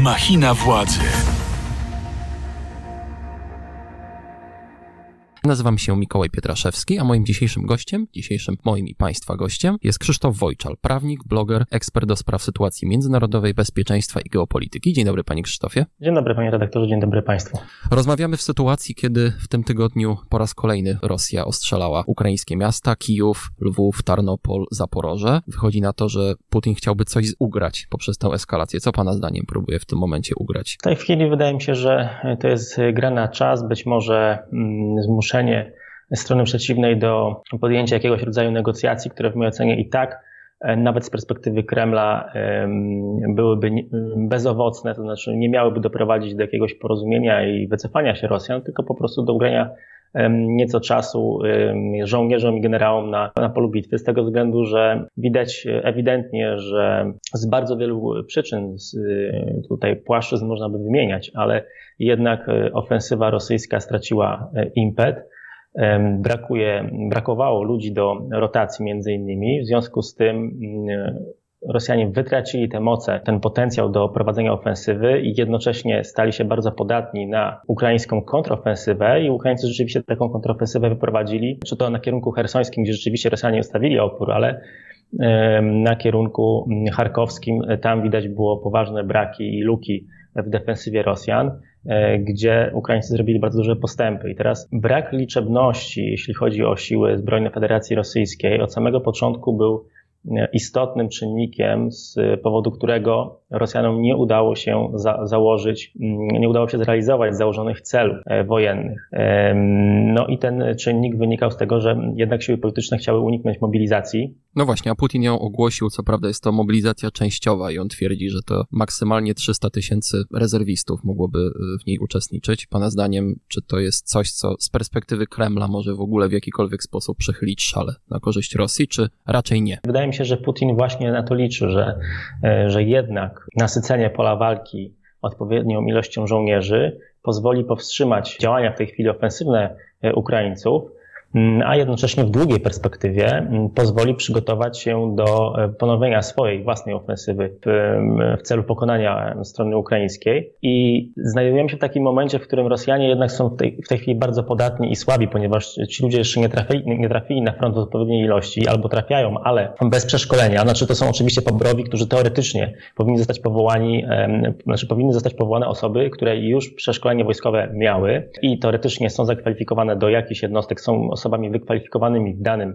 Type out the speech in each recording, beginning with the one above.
Machina władzy. Nazywam się Mikołaj Pietraszewski, a moim dzisiejszym gościem, dzisiejszym moim i Państwa gościem jest Krzysztof Wojczal, prawnik, bloger, ekspert do spraw sytuacji międzynarodowej, bezpieczeństwa i geopolityki. Dzień dobry Panie Krzysztofie. Dzień dobry Panie redaktorze, dzień dobry Państwu. Rozmawiamy w sytuacji, kiedy w tym tygodniu po raz kolejny Rosja ostrzelała ukraińskie miasta, Kijów, Lwów, Tarnopol, Zaporoże. Wychodzi na to, że Putin chciałby coś ugrać poprzez tę eskalację. Co Pana zdaniem próbuje w tym momencie ugrać? W tej chwili wydaje mi się, że to jest gra na czas, być może mm, zmuszenie zmuszenie strony przeciwnej do podjęcia jakiegoś rodzaju negocjacji, które w mojej ocenie i tak e, nawet z perspektywy Kremla byłyby bezowocne, to znaczy nie miałyby doprowadzić do jakiegoś porozumienia i wycofania się Rosjan, tylko po prostu do ugrania nieco czasu żołnierzom i generałom na, na polu bitwy, z tego względu, że widać ewidentnie, że z bardzo wielu przyczyn tutaj płaszczyzn można by wymieniać, ale jednak e, ofensywa rosyjska straciła e, impet. Brakuje, brakowało ludzi do rotacji między innymi, w związku z tym Rosjanie wytracili te moce, ten potencjał do prowadzenia ofensywy i jednocześnie stali się bardzo podatni na ukraińską kontrofensywę i Ukraińcy rzeczywiście taką kontrofensywę wyprowadzili, czy to na kierunku hersońskim, gdzie rzeczywiście Rosjanie ustawili opór, ale na kierunku charkowskim tam widać było poważne braki i luki w defensywie Rosjan. E, gdzie Ukraińcy zrobili bardzo duże postępy. I teraz brak liczebności, jeśli chodzi o siły zbrojne Federacji Rosyjskiej, od samego początku był istotnym czynnikiem, z powodu którego Rosjanom nie udało się za założyć, mm, nie udało się zrealizować założonych celów e, wojennych. No i ten czynnik wynikał z tego, że jednak siły polityczne chciały uniknąć mobilizacji. No właśnie, a Putin ją ogłosił, co prawda jest to mobilizacja częściowa i on twierdzi, że to maksymalnie 300 tysięcy rezerwistów mogłoby y, w niej uczestniczyć. Pana zdaniem, czy to jest coś, co z perspektywy Kremla może w ogóle w jakikolwiek sposób przechylić szale na korzyść Rosji, czy raczej nie? Wydaje mi się, że Putin właśnie na to liczy, że, e, że jednak nasycenie pola walki odpowiednią ilością żołnierzy pozwoli powstrzymać działania w tej chwili ofensywne e, Ukraińców, a jednocześnie w długiej perspektywie mm, pozwoli przygotować się do e, ponowienia swojej własnej ofensywy w, mm, w, celu pokonania strony ukraińskiej. I znajdujemy się w takim momencie, w którym Rosjanie jednak są w tej, w tej chwili bardzo podatni i słabi, ponieważ ci ludzie jeszcze nie trafili, nie trafili na front w odpowiedniej ilości, albo trafiają, ale bez przeszkolenia. Znaczy to są oczywiście pobrowi, którzy teoretycznie powinni zostać powołani, znaczy powinny zostać powołane osoby, które już przeszkolenie wojskowe miały i teoretycznie są zakwalifikowane do jakichś jednostek, są osobami wykwalifikowanymi w, danym,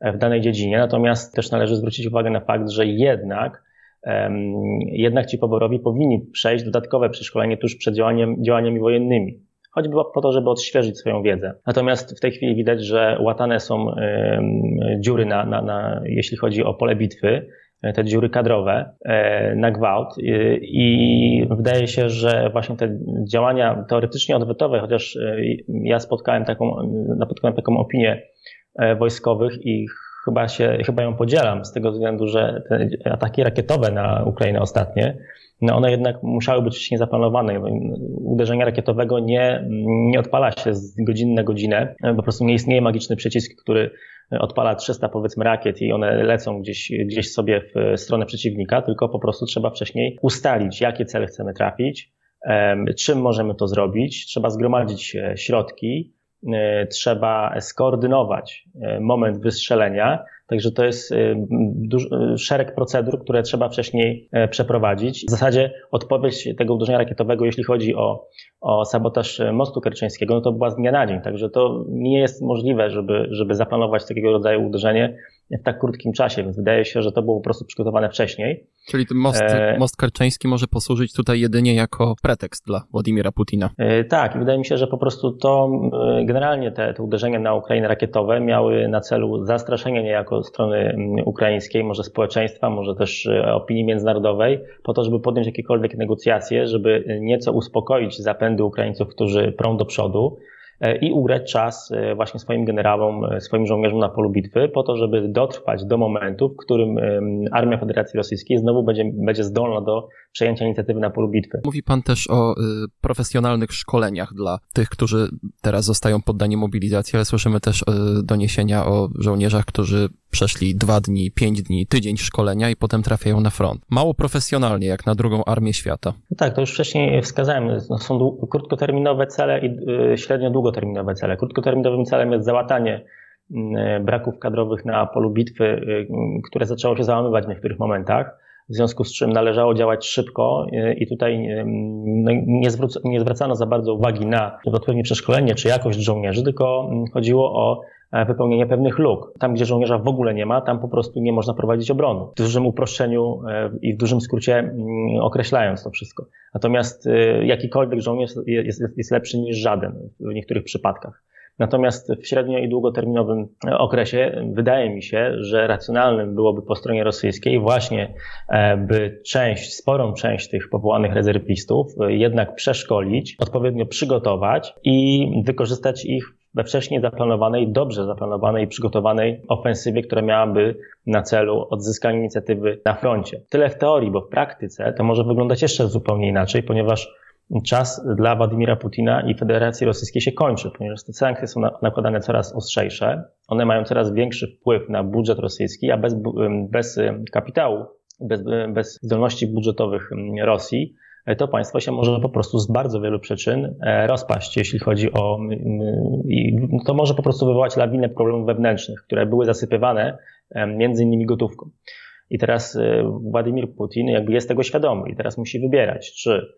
w danej dziedzinie. Natomiast też należy zwrócić uwagę na fakt, że jednak jednak ci poborowi powinni przejść dodatkowe przeszkolenie tuż przed działaniem, działaniami wojennymi. Choćby po to, żeby odświeżyć swoją wiedzę. Natomiast w tej chwili widać, że łatane są dziury, na, na, na, jeśli chodzi o pole bitwy, te dziury kadrowe e, na gwałt i wydaje się, że właśnie te działania teoretycznie odwetowe, chociaż e, ja spotkałem taką, napotkałem taką opinię e, wojskowych i chyba się, chyba ją podzielam z tego względu, że te ataki rakietowe na Ukrainę ostatnie, no one jednak musiały być wcześniej zaplanowane. Uderzenia rakietowego nie, nie odpala się z godziny na godzinę. Po prostu nie istnieje magiczny przycisk, który odpala 300 powiedzmy rakiet i one lecą gdzieś, gdzieś sobie w stronę przeciwnika, tylko po prostu trzeba wcześniej ustalić, jakie cele chcemy trafić, czym możemy to zrobić, trzeba zgromadzić e, środki, e, trzeba skoordynować e, moment wystrzelenia, Także to jest y, duży, szereg procedur, które trzeba wcześniej e, przeprowadzić. W zasadzie odpowiedź tego uderzenia rakietowego, jeśli chodzi o, o sabotaż mostu kerczeńskiego, no to była z dnia na dzień. Także to nie jest możliwe, żeby, żeby zaplanować takiego rodzaju uderzenie w tak krótkim czasie, więc wydaje się, że to było po prostu przygotowane wcześniej. Czyli ten most, e... most karczeński może posłużyć tutaj jedynie jako pretekst dla Władimira Putina. E, tak, wydaje mi się, że po prostu to e, generalnie te, te uderzenia na Ukrainę rakietowe miały na celu zastraszenie niejako strony ukraińskiej, może społeczeństwa, może też e, opinii międzynarodowej, po to, żeby podjąć jakiekolwiek negocjacje, żeby nieco uspokoić zapędy Ukraińców, którzy prą do przodu. E, i ugrać czas e, właśnie swoim generałom, e, swoim żołnierzom na polu bitwy, po to, żeby dotrwać do momentu, w którym armia Federacji Rosyjskiej znowu będzie, będzie zdolna do przejęcia inicjatywy na polu bitwy. Mówi pan też o y, profesjonalnych szkoleniach dla tych, którzy teraz zostają poddani mobilizacji, ale słyszymy też y, doniesienia o żołnierzach, którzy przeszli dwa dni, pięć dni, tydzień szkolenia i potem trafiają na front. Mało profesjonalnie, jak na drugą armię świata. No tak, to już wcześniej wskazałem. No są krótkoterminowe cele i średnio długoterminowe cele. Krótkoterminowym celem jest załatanie braków kadrowych na polu bitwy, które zaczęło się załamywać w niektórych momentach w związku z czym należało działać szybko y, i tutaj no, nie, zwróc, nie zwracano za bardzo uwagi na odpowiednie przeszkolenie czy jakość żołnierzy, tylko mm, chodziło o wypełnienie pewnych luk. Tam, gdzie żołnierza w ogóle nie ma, tam po prostu nie można prowadzić obrony. W dużym uproszczeniu e, i w dużym skrócie mm, określając to wszystko. Natomiast y, jakikolwiek żołnierz jest, jest, jest lepszy niż żaden w niektórych przypadkach. Natomiast w średnio i długoterminowym okresie wydaje mi się, że racjonalnym byłoby po stronie rosyjskiej właśnie, e, by część, sporą część tych powołanych rezerwistów e, jednak przeszkolić, odpowiednio przygotować i wykorzystać ich we wcześniej zaplanowanej, dobrze zaplanowanej i przygotowanej ofensywie, która miałaby na celu odzyskanie inicjatywy na froncie. Tyle w teorii, bo w praktyce to może wyglądać jeszcze zupełnie inaczej, ponieważ czas dla Władimira Putina i Federacji Rosyjskiej się kończy, ponieważ te sankcje są nakładane coraz ostrzejsze, one mają coraz większy wpływ na budżet rosyjski, a bez, bez kapitału, bez, bez zdolności budżetowych Rosji, to państwo się może po prostu z bardzo wielu przyczyn e, rozpaść, jeśli chodzi o. To może po prostu wywołać lawinę problemów wewnętrznych, które były zasypywane między innymi gotówką. I teraz e, Władimir Putin jakby jest tego świadomy i teraz musi wybierać, czy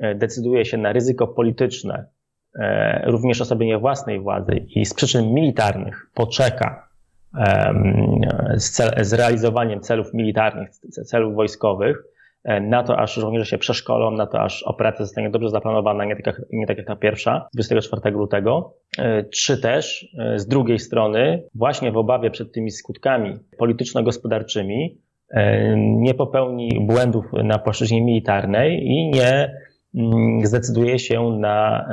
E, decyduje się na ryzyko polityczne, e, również osłabienie własnej władzy i z przyczyn militarnych poczeka z, cel, z realizowaniem celów militarnych, celów wojskowych, e, na to, aż żołnierze się przeszkolą, na to, aż operacja zostanie dobrze zaplanowana, nie tak jak, nie tak jak ta pierwsza, 24 lutego, czy też z drugiej strony, właśnie w obawie przed tymi skutkami polityczno-gospodarczymi, nie popełni błędów na płaszczyźnie militarnej i nie Mm, zdecyduje się na,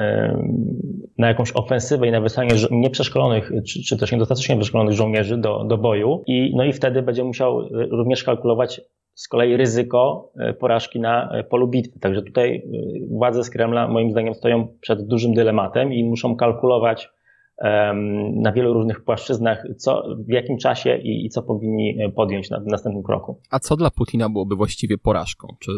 na jakąś ofensywę i na wysłanie nieprzeszkolonych, czy, czy też niedostatecznie wyszkolonych żołnierzy do, do boju. I, no i wtedy będzie musiał e, również kalkulować z kolei ryzyko e, porażki na e, polu bitwy. Także tutaj władze z Kremla moim zdaniem stoją przed dużym dylematem i muszą kalkulować na wielu różnych płaszczyznach, co, w jakim czasie i, i co powinni podjąć na, w następnym kroku. A co dla Putina byłoby właściwie porażką? Czy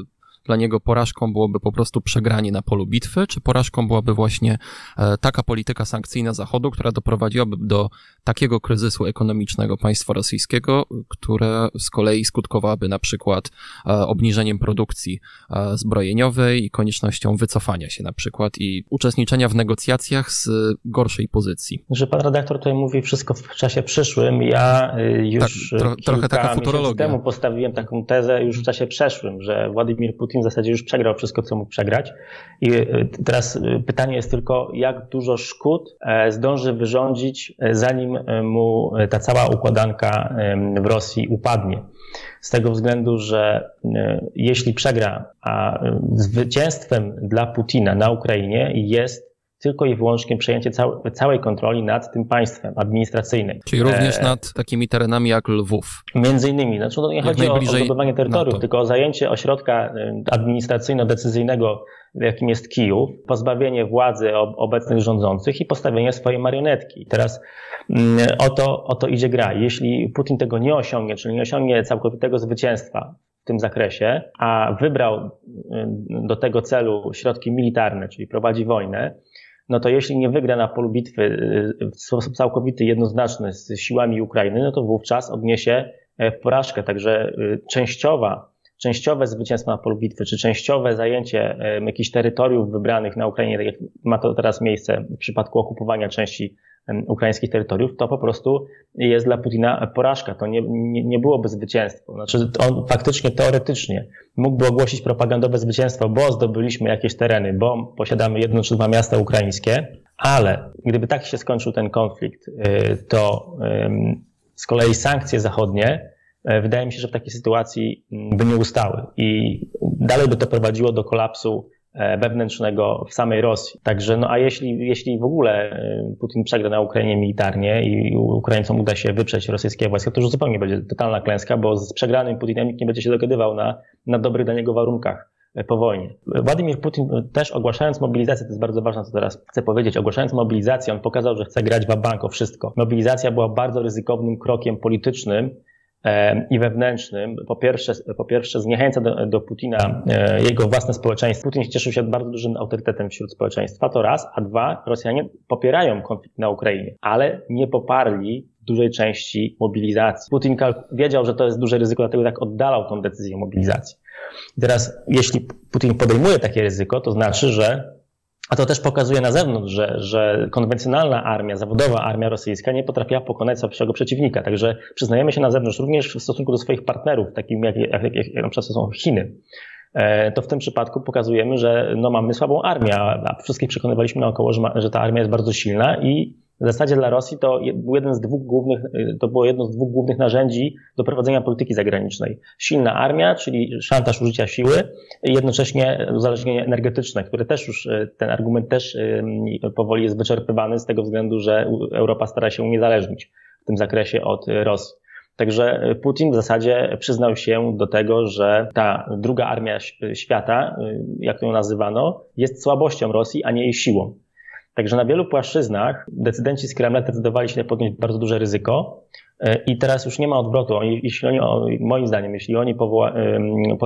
dla niego porażką byłoby po prostu przegranie na polu bitwy, czy porażką byłaby właśnie e, taka polityka sankcyjna Zachodu, która doprowadziłaby do takiego kryzysu ekonomicznego państwa rosyjskiego, które z kolei skutkowałaby na przykład e, obniżeniem produkcji e, zbrojeniowej i koniecznością wycofania się na przykład i uczestniczenia w negocjacjach z gorszej pozycji. Że pan redaktor tutaj mówi wszystko w czasie przyszłym. Ja już tak, tro, trochę taka futurologia. temu postawiłem taką tezę już w czasie przeszłym, że Władimir Putin Putin w zasadzie już przegrał wszystko, co mógł przegrać. I e, teraz e, pytanie jest tylko, jak dużo szkód e, zdąży wyrządzić, zanim mu ta cała układanka w Rosji upadnie. Z tego względu, że jeśli przegra, a zwycięstwem dla Putina na Ukrainie jest tylko i wyłącznie przejęcie całej kontroli nad tym państwem administracyjnym. Czyli również e... nad takimi terenami jak Lwów. Między innymi. Znaczy, to nie chodzi o, o zdobywanie terytoriów, tylko o zajęcie ośrodka y, administracyjno-decyzyjnego, jakim jest Kijów, pozbawienie władzy obecnych rządzących i postawienie swojej marionetki. Teraz mm, o to, o to idzie gra. Jeśli Putin tego nie osiągnie, czyli nie osiągnie całkowitego zwycięstwa w tym zakresie, a wybrał y, do tego celu środki militarne, czyli prowadzi wojnę, no to jeśli nie wygra na polu bitwy y, w sposób całkowity, jednoznaczny z siłami Ukrainy, no to wówczas odniesie e, porażkę. Także y, częściowa, częściowe zwycięstwo na polu bitwy, czy częściowe zajęcie jakichś terytoriów wybranych na Ukrainie, tak jak ma to teraz miejsce w przypadku okupowania części ukraińskich terytoriów, to po prostu jest dla Putina porażka. To nie, nie, nie byłoby zwycięstwo. Znaczy on faktycznie, teoretycznie mógłby ogłosić propagandowe zwycięstwo, bo zdobyliśmy jakieś tereny, bo posiadamy jedno czy dwa miasta ukraińskie, ale gdyby tak się skończył ten konflikt, y, to z kolei sankcje zachodnie y, wydaje mi się, że w takiej sytuacji mm, by nie ustały i dalej by to prowadziło do kolapsu E, wewnętrznego w samej Rosji. Także, no a jeśli, jeśli w ogóle e, Putin przegra na Ukrainie militarnie i Ukraińcom uda się wyprzeć rosyjskie wojska, to już zupełnie będzie totalna klęska, bo z przegranym Putinem nikt nie będzie się dogadywał na, na dobrych dla niego warunkach e, po wojnie. Władimir Putin też ogłaszając mobilizację, to jest bardzo ważne, co teraz chcę powiedzieć, ogłaszając mobilizację, on pokazał, że chce grać w bank o wszystko. Mobilizacja była bardzo ryzykownym krokiem politycznym, i wewnętrznym. Po pierwsze, po pierwsze zniechęca do, do Putina e, jego własne społeczeństwo. Putin cieszył się bardzo dużym autorytetem wśród społeczeństwa, to raz, a dwa, Rosjanie popierają konflikt na Ukrainie, ale nie poparli dużej części mobilizacji. Putin wiedział, że to jest duże ryzyko, dlatego tak oddalał tą decyzję mobilizacji. I teraz, jeśli Putin podejmuje takie ryzyko, to znaczy, że a to też pokazuje na zewnątrz, że, że konwencjonalna armia, zawodowa armia rosyjska nie potrafiła pokonać słabszego przeciwnika. Także przyznajemy się na zewnątrz również w stosunku do swoich partnerów, takimi jak, jak, jak, jak na przykład są Chiny. E, to w tym przypadku pokazujemy, że no, mamy słabą armię, a wszystkich przekonywaliśmy naokoło, że, ma, że ta armia jest bardzo silna i w zasadzie dla Rosji to był jeden z dwóch głównych, to było jedno z dwóch głównych narzędzi do prowadzenia polityki zagranicznej. Silna armia, czyli szantaż użycia siły, i jednocześnie uzależnienie energetyczne, które też już, e, ten argument też e, powoli jest wyczerpywany z tego względu, że Europa stara się uniezależnić w tym zakresie od Rosji. Także Putin w zasadzie przyznał się do tego, że ta druga armia świata, jak ją nazywano, jest słabością Rosji, a nie jej siłą. Także na wielu płaszczyznach decydenci z Kremla decydowali się podjąć bardzo duże ryzyko e, i teraz już nie ma odwrotu. Jeśli oni, moim zdaniem, jeśli oni powoła,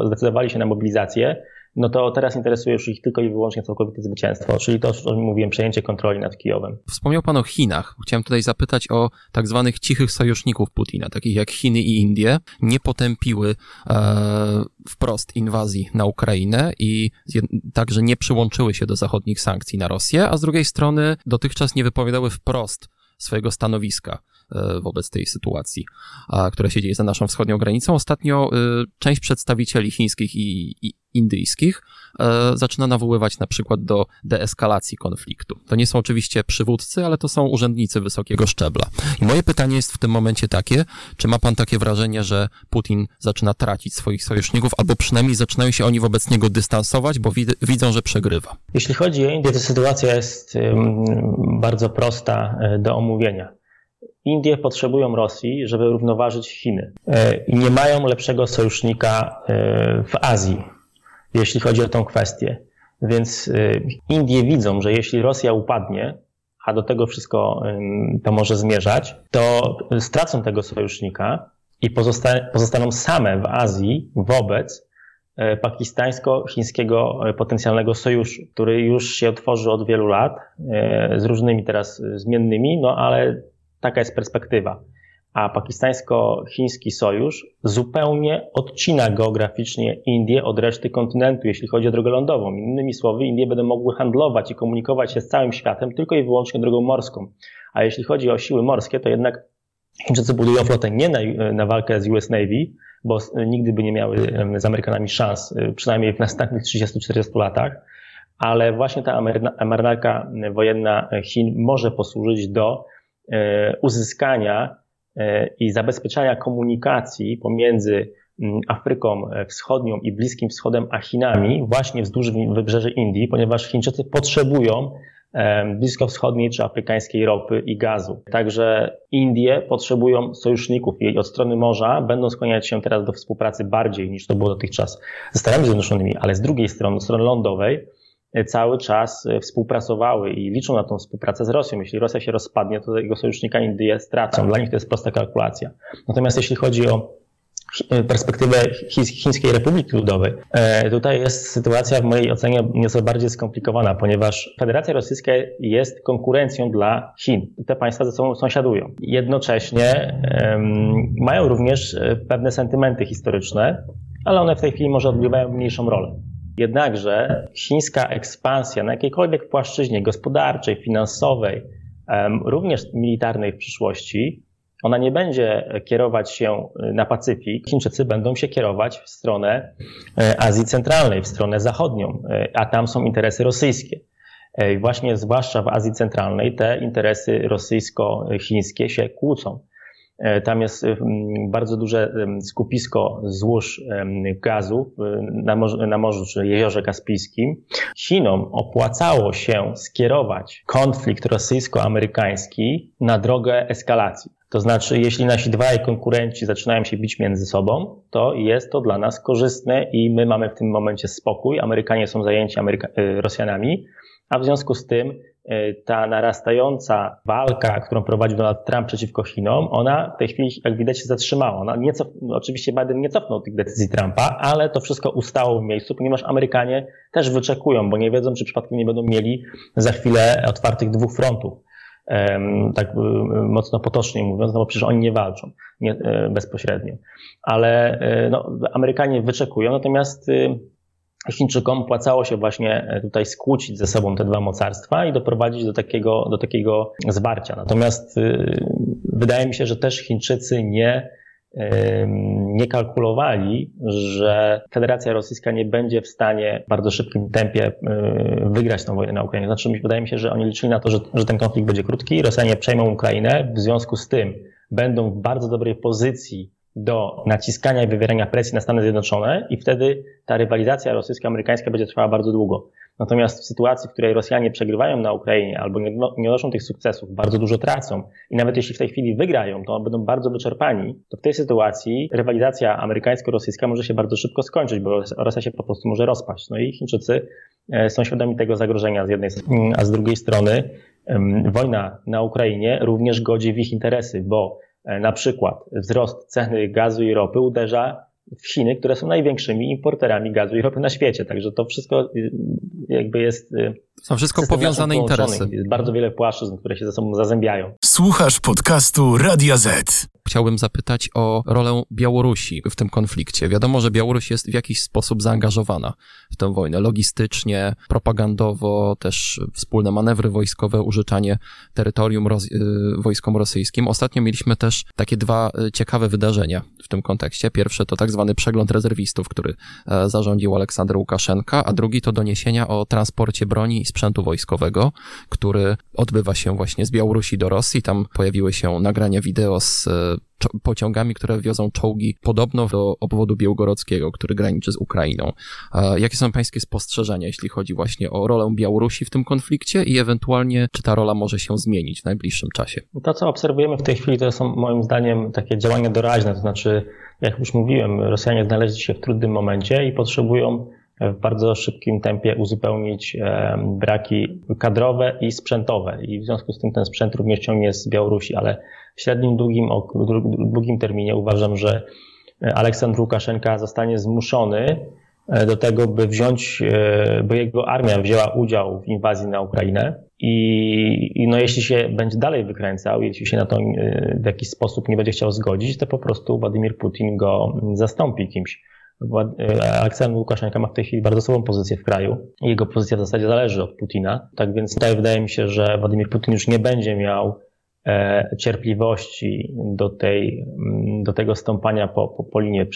zdecydowali się na mobilizację, no to teraz interesuje już ich tylko i wyłącznie całkowite zwycięstwo, czyli to, o czym mówiłem, przejęcie kontroli nad Kijowem. Wspomniał Pan o Chinach. Chciałem tutaj zapytać o tak zwanych cichych sojuszników Putina, takich jak Chiny i Indie. Nie potępiły e, wprost inwazji na Ukrainę i także nie przyłączyły się do zachodnich sankcji na Rosję, a z drugiej strony dotychczas nie wypowiadały wprost swojego stanowiska e, wobec tej sytuacji, która się dzieje za naszą wschodnią granicą. Ostatnio e, część przedstawicieli chińskich i, i indyjskich e, zaczyna nawoływać na przykład do deeskalacji konfliktu. To nie są oczywiście przywódcy, ale to są urzędnicy wysokiego szczebla. I moje pytanie jest w tym momencie takie, czy ma pan takie wrażenie, że Putin zaczyna tracić swoich sojuszników, albo przynajmniej zaczynają się oni wobec niego dystansować, bo widzą, że przegrywa? Jeśli chodzi o Indię, to sytuacja jest bardzo prosta e, do omówienia. Indie potrzebują Rosji, żeby równoważyć Chiny. E, I nie mają lepszego sojusznika w Azji jeśli chodzi o tą kwestię. Więc y, Indie widzą, że jeśli Rosja upadnie, a do tego wszystko to może zmierzać, to stracą tego sojusznika i pozostaną same w Azji wobec e, pakistańsko-chińskiego e, potencjalnego sojuszu, który już się otworzy od wielu lat, z różnymi teraz zmiennymi, no ale taka jest perspektywa a pakistańsko-chiński sojusz zupełnie odcina geograficznie Indię od reszty kontynentu, jeśli chodzi o drogę lądową. Innymi słowy, Indie będą mogły handlować i komunikować się z całym światem tylko i wyłącznie drogą morską. A jeśli chodzi o siły morskie, to jednak Chińczycy budują flotę nie na, na walkę z US Navy, bo nigdy by nie miały z Amerykanami szans, przynajmniej w następnych 30-40 latach, ale właśnie ta marynarka wojenna Chin może posłużyć do e, uzyskania i zabezpieczania komunikacji pomiędzy mm, Afryką e, Wschodnią i Bliskim Wschodem a Chinami właśnie wzdłuż wybrzeży Indii, ponieważ Chińczycy potrzebują e, bliskowschodniej czy afrykańskiej ropy i gazu. Także Indie potrzebują sojuszników i od strony morza będą skłaniać się teraz do współpracy bardziej niż to było dotychczas ze Stanami Zjednoczonymi, ale z drugiej strony, strony lądowej, cały czas e, współpracowały i liczą na tą współpracę z Rosją. Jeśli Rosja się rozpadnie, to jego sojusznika Indie stracą. Dla nich to jest prosta kalkulacja. Natomiast jeśli chodzi o e, perspektywę Chińskiej Republiki Ludowej. E, tutaj jest sytuacja w mojej ocenie nieco bardziej skomplikowana, ponieważ Federacja Rosyjska jest konkurencją dla Chin. Te państwa ze sobą sąsiadują. Jednocześnie um, mają również pewne sentymenty historyczne, ale one w tej chwili może odgrywają mniejszą rolę. Jednakże chińska ekspansja na jakiejkolwiek płaszczyźnie gospodarczej, finansowej, również militarnej w przyszłości, ona nie będzie kierować się na Pacyfik. Chińczycy będą się kierować w stronę e, Azji Centralnej, w stronę zachodnią, e, a tam są interesy rosyjskie. E, I właśnie zwłaszcza w Azji Centralnej te interesy rosyjsko-chińskie się kłócą. E, tam jest bardzo duże skupisko złóż gazu na morzu, na morzu czy jeziorze Kaspijskim. Chinom opłacało się skierować konflikt rosyjsko-amerykański na drogę eskalacji. To znaczy, jeśli nasi dwaj konkurenci zaczynają się bić między sobą, to jest to dla nas korzystne i my mamy w tym momencie spokój. Amerykanie są zajęci Ameryka- e, Rosjanami, a w związku z tym E, ta narastająca walka, którą prowadzi Donald Trump przeciwko Chinom, ona w tej chwili, jak widać, się zatrzymała. Ona nie cof... Oczywiście Biden nie cofnął tych decyzji Trumpa, ale to wszystko ustało w miejscu, ponieważ Amerykanie też wyczekują, bo nie wiedzą, czy przypadkiem nie będą mieli za chwilę otwartych dwóch frontów. Tak e, mocno potocznie mówiąc, no bo przecież oni nie walczą e, bezpośrednio. Ale no, Amerykanie wyczekują, natomiast Chińczykom opłacało się właśnie e, tutaj skłócić ze sobą te dwa mocarstwa i doprowadzić do takiego, do takiego zwarcia. Natomiast y, wydaje mi się, że też Chińczycy nie, nie kalkulowali, że Federacja Rosyjska nie będzie w stanie w bardzo szybkim tempie y, wygrać tę wojnę na Ukrainie. Znaczy, wydaje mi się, że oni liczyli na to, że, że ten konflikt będzie krótki, Rosjanie przejmą Ukrainę, w związku z tym będą w bardzo dobrej pozycji do naciskania i wywierania presji na Stany Zjednoczone i wtedy ta rywalizacja rosyjsko-amerykańska będzie trwała bardzo długo. Natomiast w sytuacji, w której Rosjanie przegrywają na Ukrainie albo nie, nie odnoszą tych sukcesów, bardzo dużo tracą i nawet jeśli w tej chwili wygrają, to będą bardzo wyczerpani, to w tej sytuacji rywalizacja amerykańsko-rosyjska może się bardzo szybko skończyć, bo Rosja się po prostu może rozpaść. No i Chińczycy e, są świadomi tego zagrożenia z jednej strony, a z drugiej strony wojna na Ukrainie również godzi w ich interesy, bo na przykład wzrost ceny gazu i ropy uderza w Chiny, które są największymi importerami gazu i ropy na świecie. Także to wszystko y, jakby jest. Y, są wszystko powiązane interesy. Jest bardzo wiele płaszczyzn, które się ze sobą zazębiają. Słuchasz podcastu Radia Z. Chciałbym zapytać o rolę Białorusi w tym konflikcie. Wiadomo, że Białoruś jest w jakiś sposób zaangażowana w tę wojnę. Logistycznie, propagandowo, też wspólne manewry wojskowe, użyczanie terytorium roz y, wojskom rosyjskim. Ostatnio mieliśmy też takie dwa ciekawe wydarzenia w tym kontekście. Pierwsze to tak zwany przegląd rezerwistów, który e, zarządził Aleksander Łukaszenka, a drugi to doniesienia o transporcie broni i sprzętu wojskowego, który odbywa się właśnie z Białorusi do Rosji. Tam pojawiły się nagrania wideo z e, pociągami, które wiozą czołgi podobno do obwodu białgorodzkiego, który graniczy z Ukrainą. Jakie są pańskie spostrzeżenia, jeśli chodzi właśnie o rolę Białorusi w tym konflikcie i ewentualnie czy ta rola może się zmienić w najbliższym czasie? To, co obserwujemy w tej chwili, to są moim zdaniem takie działania doraźne, to znaczy, jak już mówiłem, Rosjanie znaleźli się w trudnym momencie i potrzebują w bardzo szybkim tempie uzupełnić braki kadrowe i sprzętowe. I w związku z tym ten sprzęt również ciągnie z Białorusi, ale w średnim, długim, długim terminie uważam, że Aleksandr Łukaszenka zostanie zmuszony e, do tego, by wziąć, e, by jego armia wzięła udział w inwazji na Ukrainę. I, I, no jeśli się będzie dalej wykręcał, jeśli się na to e, w jakiś sposób nie będzie chciał zgodzić, to po prostu Władimir Putin go zastąpi kimś E, Aleksander Łukaszenka ma w tej chwili bardzo słabą pozycję w kraju. Jego pozycja w zasadzie zależy od Putina. Tak więc tutaj wydaje mi się, że Władimir Putin już nie będzie miał e, cierpliwości do, tej, do tego stąpania po, po, po linie,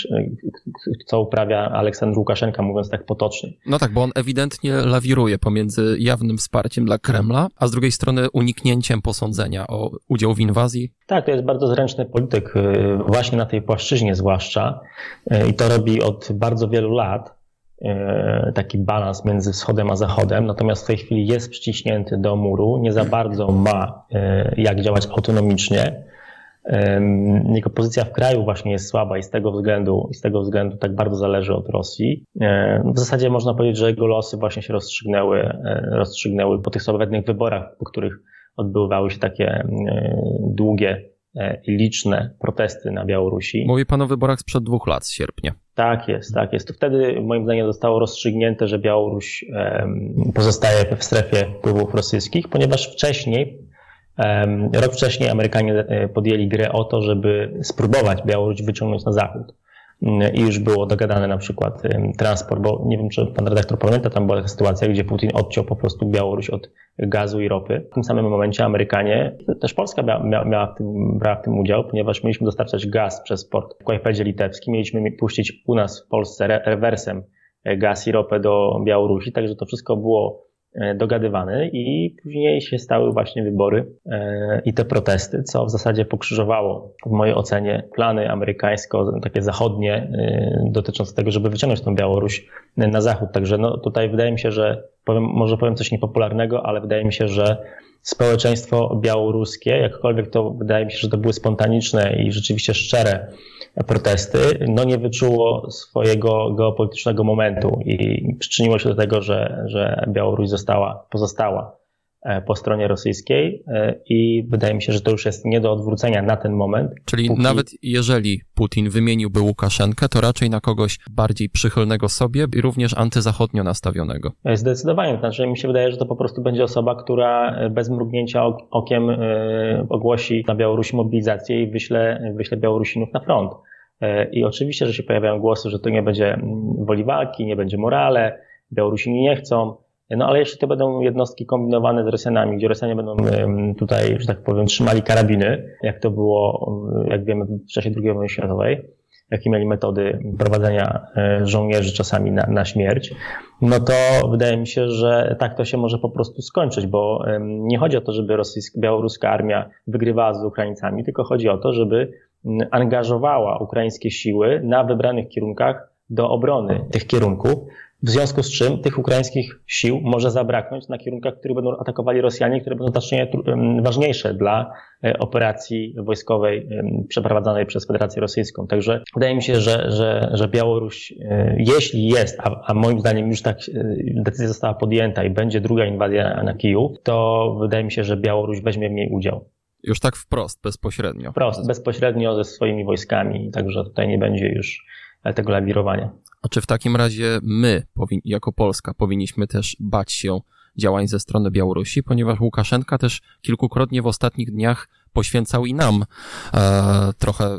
co uprawia Aleksander Łukaszenka, mówiąc tak potocznie. No tak, bo on ewidentnie lawiruje pomiędzy jawnym wsparciem dla Kremla, a z drugiej strony uniknięciem posądzenia o udział w inwazji tak, to jest bardzo zręczny polityk, y, właśnie na tej płaszczyźnie zwłaszcza. Y, I to robi od bardzo wielu lat taki balans między wschodem a zachodem, natomiast w tej chwili jest przyciśnięty do muru, nie za bardzo ma jak działać autonomicznie. Jego pozycja w kraju właśnie jest słaba i z tego względu, i z tego względu tak bardzo zależy od Rosji. W zasadzie można powiedzieć, że jego losy właśnie się rozstrzygnęły, rozstrzygnęły po tych sławetnych wyborach, po których odbywały się takie e, długie e, liczne protesty na Białorusi. Mówi pan o wyborach sprzed dwóch lat, z sierpnia. Tak jest, tak jest. To wtedy moim zdaniem zostało rozstrzygnięte, że Białoruś pozostaje w strefie wpływów rosyjskich, ponieważ wcześniej, rok wcześniej Amerykanie e, podjęli grę o to, żeby spróbować Białoruś wyciągnąć na zachód i już było dogadane na przykład transport, bo nie wiem, czy pan redaktor pamięta, tam była taka sytuacja, gdzie Putin odciął po prostu Białoruś od gazu i ropy. W tym samym momencie Amerykanie, też Polska miała, miała w tym, brała w tym udział, ponieważ mieliśmy dostarczać gaz przez port w Kłajpedzie litewskim, mieliśmy puścić u nas w Polsce rewersem e, gaz i ropę do Białorusi, także to wszystko było dogadywany i później się stały właśnie wybory e, i te protesty, co w zasadzie pokrzyżowało w mojej ocenie plany amerykańsko, takie zachodnie e, dotyczące tego, żeby wyciągnąć tą Białoruś na zachód. Także no, tutaj wydaje mi się, że powiem, może powiem coś niepopularnego, ale wydaje mi się, że społeczeństwo białoruskie, jakkolwiek to wydaje mi się, że to były spontaniczne i rzeczywiście szczere protesty, no nie wyczuło swojego geopolitycznego momentu i przyczyniło się do tego, że, że Białoruś została, pozostała E, po stronie rosyjskiej e, i wydaje mi się, że to już jest nie do odwrócenia na ten moment. Czyli póki... nawet jeżeli Putin wymieniłby Łukaszenkę, to raczej na kogoś bardziej przychylnego sobie i również antyzachodnio nastawionego. E, zdecydowanie. Znaczy mi się wydaje, że to po prostu będzie osoba, która bez mrugnięcia okiem ogłosi na Białorusi mobilizację i wyśle, wyśle Białorusinów na front. I oczywiście, że się pojawiają głosy, że to nie będzie mm, woli walki, nie będzie morale, Białorusini nie chcą. No ale jeśli to będą jednostki kombinowane z Rosjanami, gdzie Rosjanie będą tutaj, że tak powiem, trzymali karabiny, jak to było, jak wiemy, w czasie II wojny światowej, jakie mieli metody prowadzenia e, żołnierzy czasami na, na śmierć, no to wydaje mi się, że tak to się może po prostu skończyć, bo nie chodzi o to, żeby rosyjska, białoruska armia wygrywała z Ukraińcami, tylko chodzi o to, żeby angażowała ukraińskie siły na wybranych kierunkach do obrony tych kierunków, w związku z czym tych ukraińskich sił może zabraknąć na kierunkach, które będą atakowali Rosjanie, które będą znacznie ważniejsze dla e, operacji wojskowej przeprowadzanej przez Federację Rosyjską. Także wydaje mi się, że, że, że Białoruś, e, jeśli jest, a, a moim zdaniem już tak e, decyzja została podjęta i będzie druga inwazja na Kijów, to wydaje mi się, że Białoruś weźmie w niej udział. Już tak wprost, bezpośrednio. Wprost, bezpośrednio ze swoimi wojskami, także tutaj nie będzie już tego lawirowania. A czy w takim razie my, jako Polska, powinniśmy też bać się działań ze strony Białorusi, ponieważ Łukaszenka też kilkukrotnie w ostatnich dniach poświęcał i nam e, trochę e,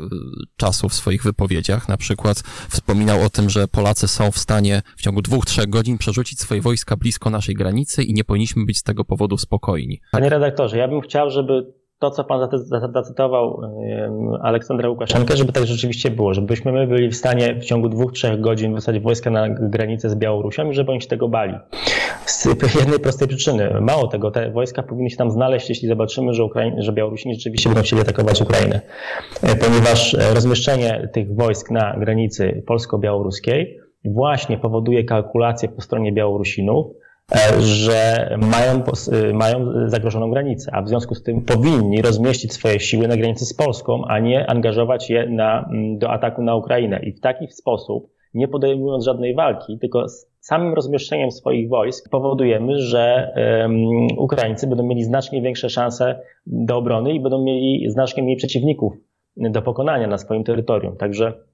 czasu w swoich wypowiedziach. Na przykład wspominał o tym, że Polacy są w stanie w ciągu dwóch, trzech godzin przerzucić swoje wojska blisko naszej granicy i nie powinniśmy być z tego powodu spokojni. Panie redaktorze, ja bym chciał, żeby to, co pan zacytował Aleksandra Łukaszenkę, żeby tak rzeczywiście było, żebyśmy my byli w stanie w ciągu dwóch, trzech godzin wysadzić wojska na granicę z Białorusią i żeby oni się tego bali. Z jednej prostej przyczyny. Mało tego, te wojska powinny się tam znaleźć, jeśli zobaczymy, że, Ukraiń, że Białorusini rzeczywiście będą chcieli atakować Ukrainę. E, ponieważ e, rozmieszczenie tych wojsk na granicy polsko-białoruskiej właśnie powoduje kalkulacje po stronie Białorusinów, że mają, e, mają zagrożoną granicę, a w związku z tym powinni rozmieścić swoje siły na granicy z Polską, a nie angażować je na, do ataku na Ukrainę. I w taki sposób, nie podejmując żadnej walki, tylko samym rozmieszczeniem swoich wojsk powodujemy, że Ukraińcy będą mieli znacznie większe szanse do obrony i będą mieli znacznie mniej przeciwników do pokonania na swoim terytorium. Także E,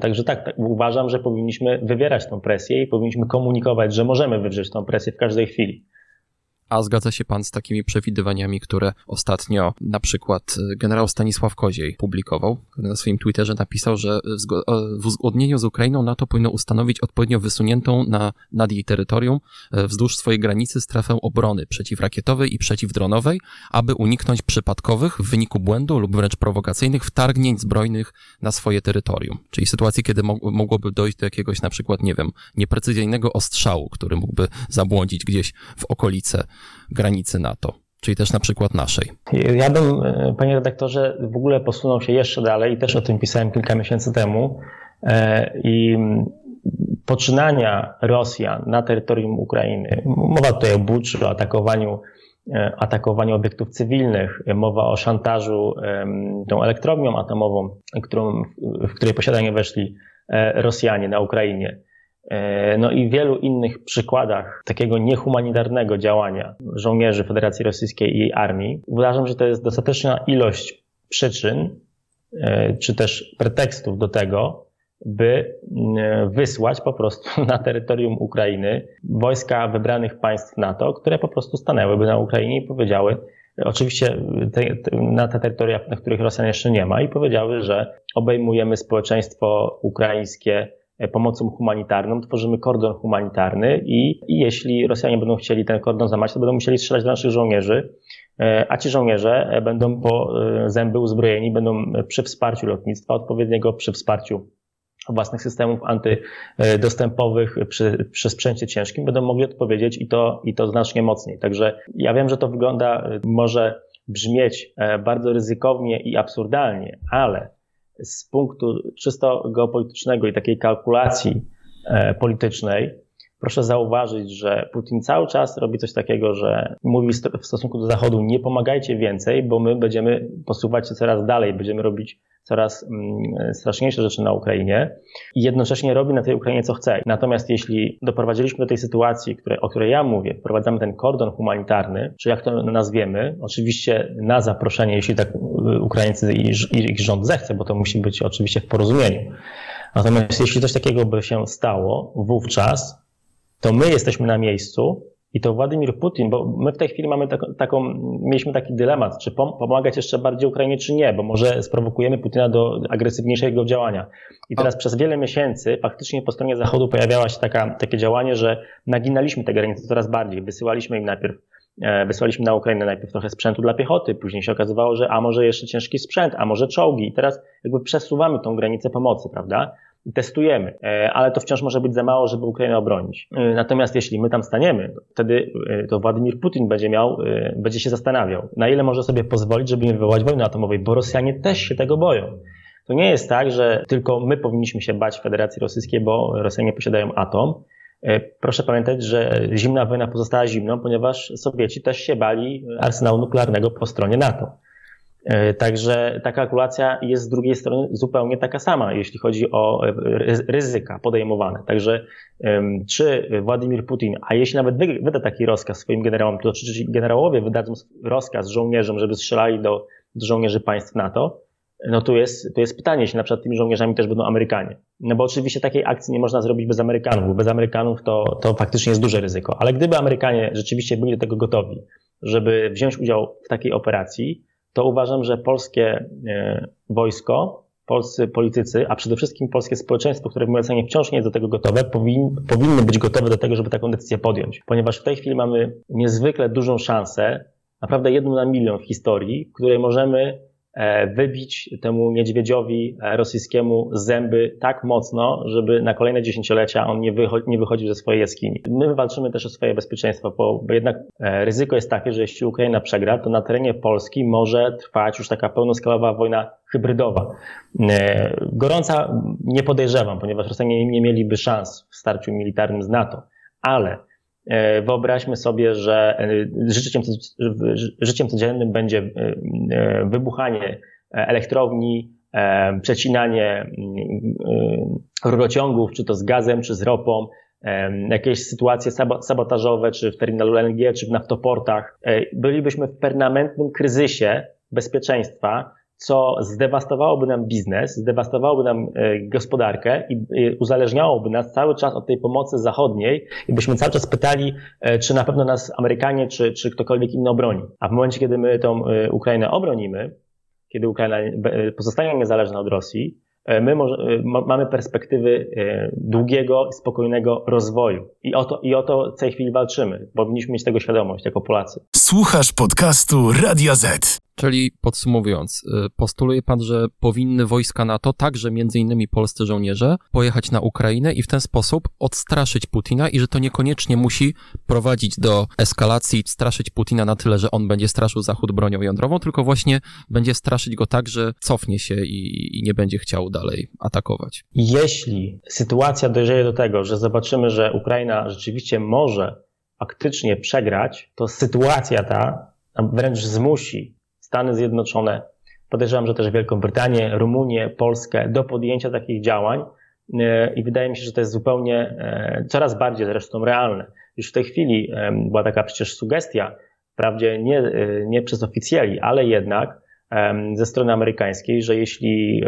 także tak, tak, uważam, że powinniśmy wywierać tą presję i powinniśmy komunikować, że możemy wywrzeć tą presję w każdej chwili. A zgadza się pan z takimi przewidywaniami, które ostatnio na przykład y, generał Stanisław Koziej publikował, który na swoim Twitterze napisał, że w uzgodnieniu z Ukrainą NATO powinno ustanowić odpowiednio wysuniętą na, nad jej terytorium y, wzdłuż swojej granicy strefę obrony przeciwrakietowej i przeciwdronowej, aby uniknąć przypadkowych w wyniku błędu lub wręcz prowokacyjnych wtargnięć zbrojnych na swoje terytorium. Czyli sytuacji, kiedy mogłoby dojść do jakiegoś na przykład, nie wiem, nieprecyzyjnego ostrzału, który mógłby zabłądzić gdzieś w okolice granicy NATO, czyli też na przykład naszej. Ja bym, e, panie redaktorze, w ogóle posunął się jeszcze dalej i też o tym pisałem kilka miesięcy temu. E, I poczynania Rosjan na terytorium Ukrainy, mowa tutaj o Buczy, o atakowaniu, e, atakowaniu obiektów cywilnych, mowa o szantażu tą elektrownią atomową, którą, w której posiadanie weszli Rosjanie na Ukrainie. E, no i wielu innych przykładach takiego niehumanitarnego działania żołnierzy Federacji Rosyjskiej i jej armii, uważam, że to jest dostateczna ilość przyczyn, e, czy też pretekstów do tego, by e, wysłać po prostu na terytorium Ukrainy wojska wybranych państw NATO, które po prostu stanęłyby na Ukrainie i powiedziały, oczywiście te, te, na te terytoria, na których Rosjan jeszcze nie ma, i powiedziały, że obejmujemy społeczeństwo ukraińskie pomocą humanitarną, tworzymy kordon humanitarny i, i jeśli Rosjanie będą chcieli ten kordon zamać, to będą musieli strzelać do naszych żołnierzy, e, a ci żołnierze e, będą po zęby uzbrojeni, będą przy wsparciu lotnictwa odpowiedniego, przy wsparciu własnych systemów antydostępowych przy, przy sprzęcie ciężkim będą mogli odpowiedzieć i to, i to znacznie mocniej. Także ja wiem, że to wygląda, może brzmieć bardzo ryzykownie i absurdalnie, ale z punktu czysto geopolitycznego i takiej kalkulacji e, politycznej, Proszę zauważyć, że Putin cały czas robi coś takiego, że mówi w stosunku do Zachodu nie pomagajcie więcej, bo my będziemy posuwać się coraz dalej, będziemy robić coraz mm, straszniejsze rzeczy na Ukrainie i jednocześnie robi na tej Ukrainie co chce. Natomiast jeśli doprowadziliśmy do tej sytuacji, które, o której ja mówię, wprowadzamy ten kordon humanitarny, czy jak to nazwiemy, oczywiście na zaproszenie, jeśli tak y, Ukraińcy i ich rząd zechce, bo to musi być oczywiście w porozumieniu. Natomiast jeśli coś takiego by się stało, wówczas to my jesteśmy na miejscu i to Władimir Putin, bo my w tej chwili mamy taką, taką mieliśmy taki dylemat, czy pomagać jeszcze bardziej Ukrainie, czy nie, bo może sprowokujemy Putina do agresywniejszego działania. I teraz A... przez wiele miesięcy faktycznie po stronie Zachodu pojawiało się taka, takie działanie, że naginaliśmy te granice coraz bardziej. Wysyłaliśmy im najpierw Wysłaliśmy na Ukrainę najpierw trochę sprzętu dla piechoty, później się okazywało, że a może jeszcze ciężki sprzęt, a może czołgi. I teraz jakby przesuwamy tą granicę pomocy, prawda? i testujemy, e, ale to wciąż może być za mało, żeby Ukrainę obronić. E, natomiast jeśli my tam staniemy, wtedy e, to Władimir Putin będzie miał, będzie się zastanawiał, na ile może sobie pozwolić, żeby nie wywołać wojny atomowej, bo Rosjanie też się tego boją. To nie jest tak, że tylko my powinniśmy się bać Federacji Rosyjskiej, bo Rosjanie posiadają atom. Proszę pamiętać, że zimna wojna pozostała zimną, ponieważ Sowieci też się bali arsenału nuklearnego po stronie NATO. E, także ta kalkulacja jest z drugiej strony zupełnie taka sama, jeśli chodzi o e, ryzyka podejmowane. Także czy Władimir Putin, a jeśli nawet wyda taki rozkaz swoim generałom, to czy generałowie wydadzą rozkaz żołnierzom, żeby strzelali do, do żołnierzy państw NATO, no tu jest, tu jest pytanie, jeśli na przykład tymi żołnierzami też będą Amerykanie. No bo oczywiście takiej akcji nie można zrobić bez Amerykanów. Bez Amerykanów to, to faktycznie jest duże ryzyko. Ale gdyby Amerykanie rzeczywiście byli do tego gotowi, żeby wziąć udział w takiej operacji, to uważam, że polskie e, wojsko, polscy politycy, a przede wszystkim polskie społeczeństwo, które w mojej ocenie wciąż nie jest do tego gotowe, powin, powinny być gotowe do tego, żeby taką decyzję podjąć. Ponieważ w tej chwili mamy niezwykle dużą szansę, naprawdę jedną na milion w historii, w której możemy wybić temu niedźwiedziowi e, rosyjskiemu zęby tak mocno, żeby na kolejne dziesięciolecia on nie, wycho nie wychodził ze swojej jaskini. My walczymy też o swoje bezpieczeństwo, bo, bo jednak e, ryzyko jest takie, że jeśli Ukraina przegra, to na terenie Polski może trwać już taka pełnoskalowa wojna hybrydowa. Gorąca nie podejrzewam, ponieważ Rosjanie nie mieliby szans w starciu militarnym z NATO, ale E, wyobraźmy sobie, że e, życiem, życiem codziennym będzie e, wybuchanie elektrowni, przecinanie rurociągów, czy to z gazem, czy z ropą, jakieś sytuacje sabotażowe, czy w terminalu LNG, czy w naftoportach. Bylibyśmy w permanentnym kryzysie bezpieczeństwa, co zdewastowałoby nam biznes, zdewastowałoby nam e, gospodarkę i uzależniałoby nas cały czas od tej pomocy zachodniej i byśmy cały czas pytali, e, czy na pewno nas Amerykanie, czy, czy ktokolwiek inny obroni. A w momencie, kiedy my tą e, Ukrainę obronimy, kiedy Ukraina pozostanie niezależna od Rosji, my może, mamy perspektywy długiego i spokojnego rozwoju. I o, to, I o to w tej chwili walczymy. Powinniśmy mieć tego świadomość jako Polacy. Słuchasz podcastu Radio Z. Czyli podsumowując, y, postuluje pan, że powinny wojska NATO, także między innymi polscy żołnierze, pojechać na Ukrainę i w ten sposób odstraszyć Putina i że to niekoniecznie musi prowadzić do eskalacji, straszyć Putina na tyle, że on będzie straszył Zachód bronią jądrową, tylko właśnie będzie straszyć go tak, że cofnie się i, i nie będzie chciał dalej atakować. Jeśli sytuacja dojrzeje do tego, że zobaczymy, że Ukraina rzeczywiście może faktycznie przegrać, to sytuacja ta wręcz zmusi Stany Zjednoczone, podejrzewam, że też Wielką Brytanię, Rumunię, Polskę do podjęcia takich działań e, i wydaje mi się, że to jest zupełnie e, coraz bardziej zresztą realne. Już w tej chwili e, była taka przecież sugestia, wprawdzie nie, nie przez oficjeli, ale jednak ze strony amerykańskiej, że jeśli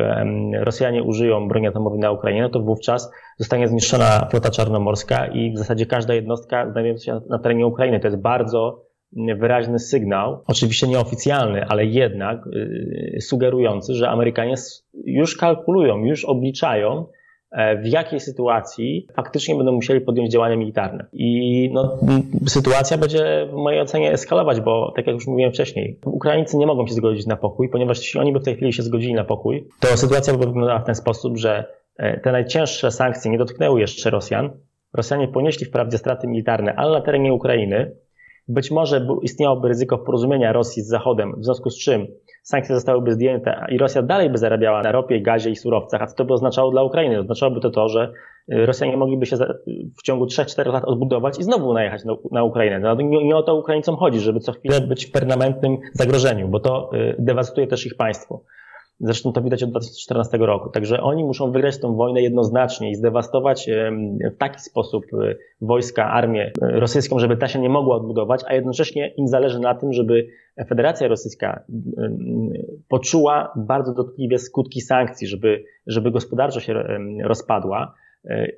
Rosjanie użyją broni atomowej na Ukrainie, no to wówczas zostanie zniszczona flota czarnomorska i w zasadzie każda jednostka znajdująca się na terenie Ukrainy. To jest bardzo wyraźny sygnał, oczywiście nieoficjalny, ale jednak y, sugerujący, że Amerykanie już kalkulują, już obliczają, e, w jakiej sytuacji faktycznie będą musieli podjąć działania militarne. I no, sytuacja będzie w mojej ocenie eskalować, bo tak jak już mówiłem wcześniej, Ukraińcy nie mogą się zgodzić na pokój, ponieważ jeśli oni by w tej chwili się zgodzili na pokój, to sytuacja by wyglądała w ten sposób, że e, te najcięższe sankcje nie dotknęły jeszcze Rosjan. Rosjanie ponieśli wprawdzie straty militarne, ale na terenie Ukrainy, być może istniałoby ryzyko porozumienia Rosji z Zachodem, w związku z czym sankcje zostałyby zdjęte i Rosja dalej by zarabiała na ropie, gazie i surowcach. A co to by oznaczało dla Ukrainy? Oznaczałoby to to, że Rosjanie mogliby się w ciągu 3-4 lat odbudować i znowu najechać na, Ukrainę. No, nie, nie o to Ukraińcom chodzi, żeby co chwilę być w permanentnym zagrożeniu, bo to dewastuje też ich państwo. Zresztą to widać od 2014 roku. Także oni muszą wygrać tę wojnę jednoznacznie i zdewastować w taki sposób e, wojska, armię e, rosyjską, żeby ta się nie mogła odbudować, a jednocześnie im zależy na tym, żeby Federacja Rosyjska poczuła bardzo dotkliwie skutki sankcji, żeby, żeby gospodarczo się rozpadła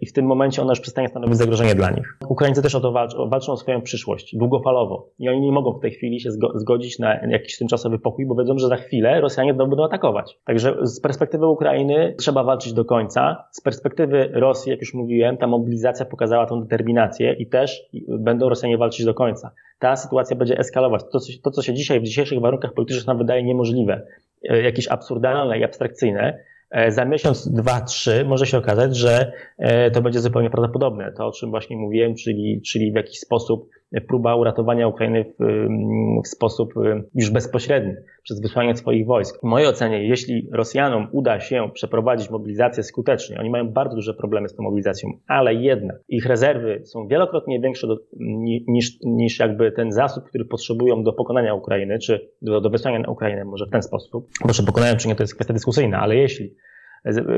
i w tym momencie ona już przestanie stanowić zagrożenie dla nich. Ukraińcy też o to walczą, walczą o swoją przyszłość, długofalowo. I oni nie mogą w tej chwili się zgodzić na jakiś tymczasowy pokój, bo wiedzą, że za chwilę Rosjanie będą atakować. Także z perspektywy Ukrainy trzeba walczyć do końca. Z perspektywy Rosji, jak już mówiłem, ta mobilizacja pokazała tą determinację i też będą Rosjanie walczyć do końca. Ta sytuacja będzie eskalować. To, co, to, co się dzisiaj w dzisiejszych warunkach politycznych nam wydaje niemożliwe, e, jakieś absurdalne i abstrakcyjne, E, za miesiąc, dwa, trzy może się okazać, że e, to będzie zupełnie prawdopodobne. To, o czym właśnie mówiłem, czyli, czyli w jakiś sposób próba uratowania Ukrainy w, w sposób e, już bezpośredni przez wysłanie swoich wojsk. W mojej ocenie, jeśli Rosjanom uda się przeprowadzić mobilizację skutecznie, oni mają bardzo duże problemy z tą mobilizacją, ale jednak ich rezerwy są wielokrotnie większe do, niż, niż jakby ten zasób, który potrzebują do pokonania Ukrainy, czy do, do wysłania na Ukrainę, może w ten sposób. Proszę, pokonają czy nie, to jest kwestia dyskusyjna, ale jeśli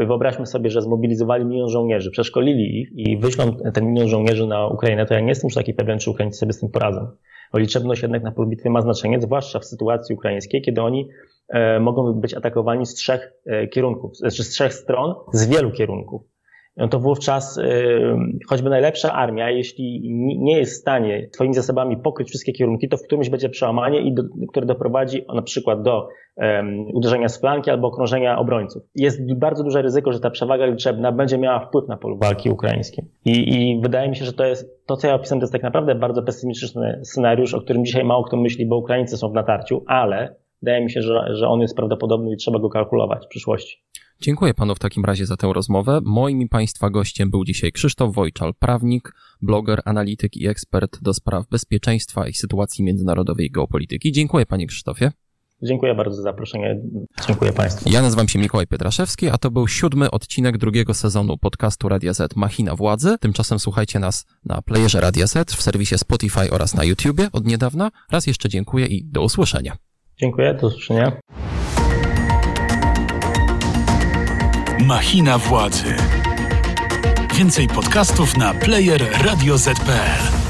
Wyobraźmy sobie, że zmobilizowali milion żołnierzy, przeszkolili ich i wyślą ten milion żołnierzy na Ukrainę, to ja nie jestem już taki pewien, czy Ukraińcy sobie z tym poradzą. Bo liczebność jednak na polu bitwy ma znaczenie, zwłaszcza w sytuacji ukraińskiej, kiedy oni e, mogą być atakowani z trzech e, kierunków, znaczy z trzech stron, z wielu kierunków to wówczas choćby najlepsza armia, jeśli nie jest w stanie swoimi zasobami pokryć wszystkie kierunki, to w którymś będzie przełamanie, i do, które doprowadzi na przykład do um, uderzenia z flanki albo okrążenia obrońców. Jest bardzo duże ryzyko, że ta przewaga liczebna będzie miała wpływ na polu walki ukraińskiej. I, I wydaje mi się, że to jest to, co ja opisałem, to jest tak naprawdę bardzo pesymistyczny scenariusz, o którym dzisiaj mało kto myśli, bo Ukraińcy są w natarciu, ale wydaje mi się, że, że on jest prawdopodobny i trzeba go kalkulować w przyszłości. Dziękuję panu w takim razie za tę rozmowę. Moim i państwa gościem był dzisiaj Krzysztof Wojczal, prawnik, bloger, analityk i ekspert do spraw bezpieczeństwa i sytuacji międzynarodowej i geopolityki. Dziękuję panie Krzysztofie. Dziękuję bardzo za zaproszenie. Dziękuję Państwu. Ja nazywam się Mikołaj Pietraszewski, a to był siódmy odcinek drugiego sezonu podcastu Radia Z Machina Władzy. Tymczasem słuchajcie nas na playerze Radia Z, w serwisie Spotify oraz na YouTubie od niedawna. Raz jeszcze dziękuję i do usłyszenia. Dziękuję, do usłyszenia. Machina władzy. Więcej podcastów na player radioz.pl.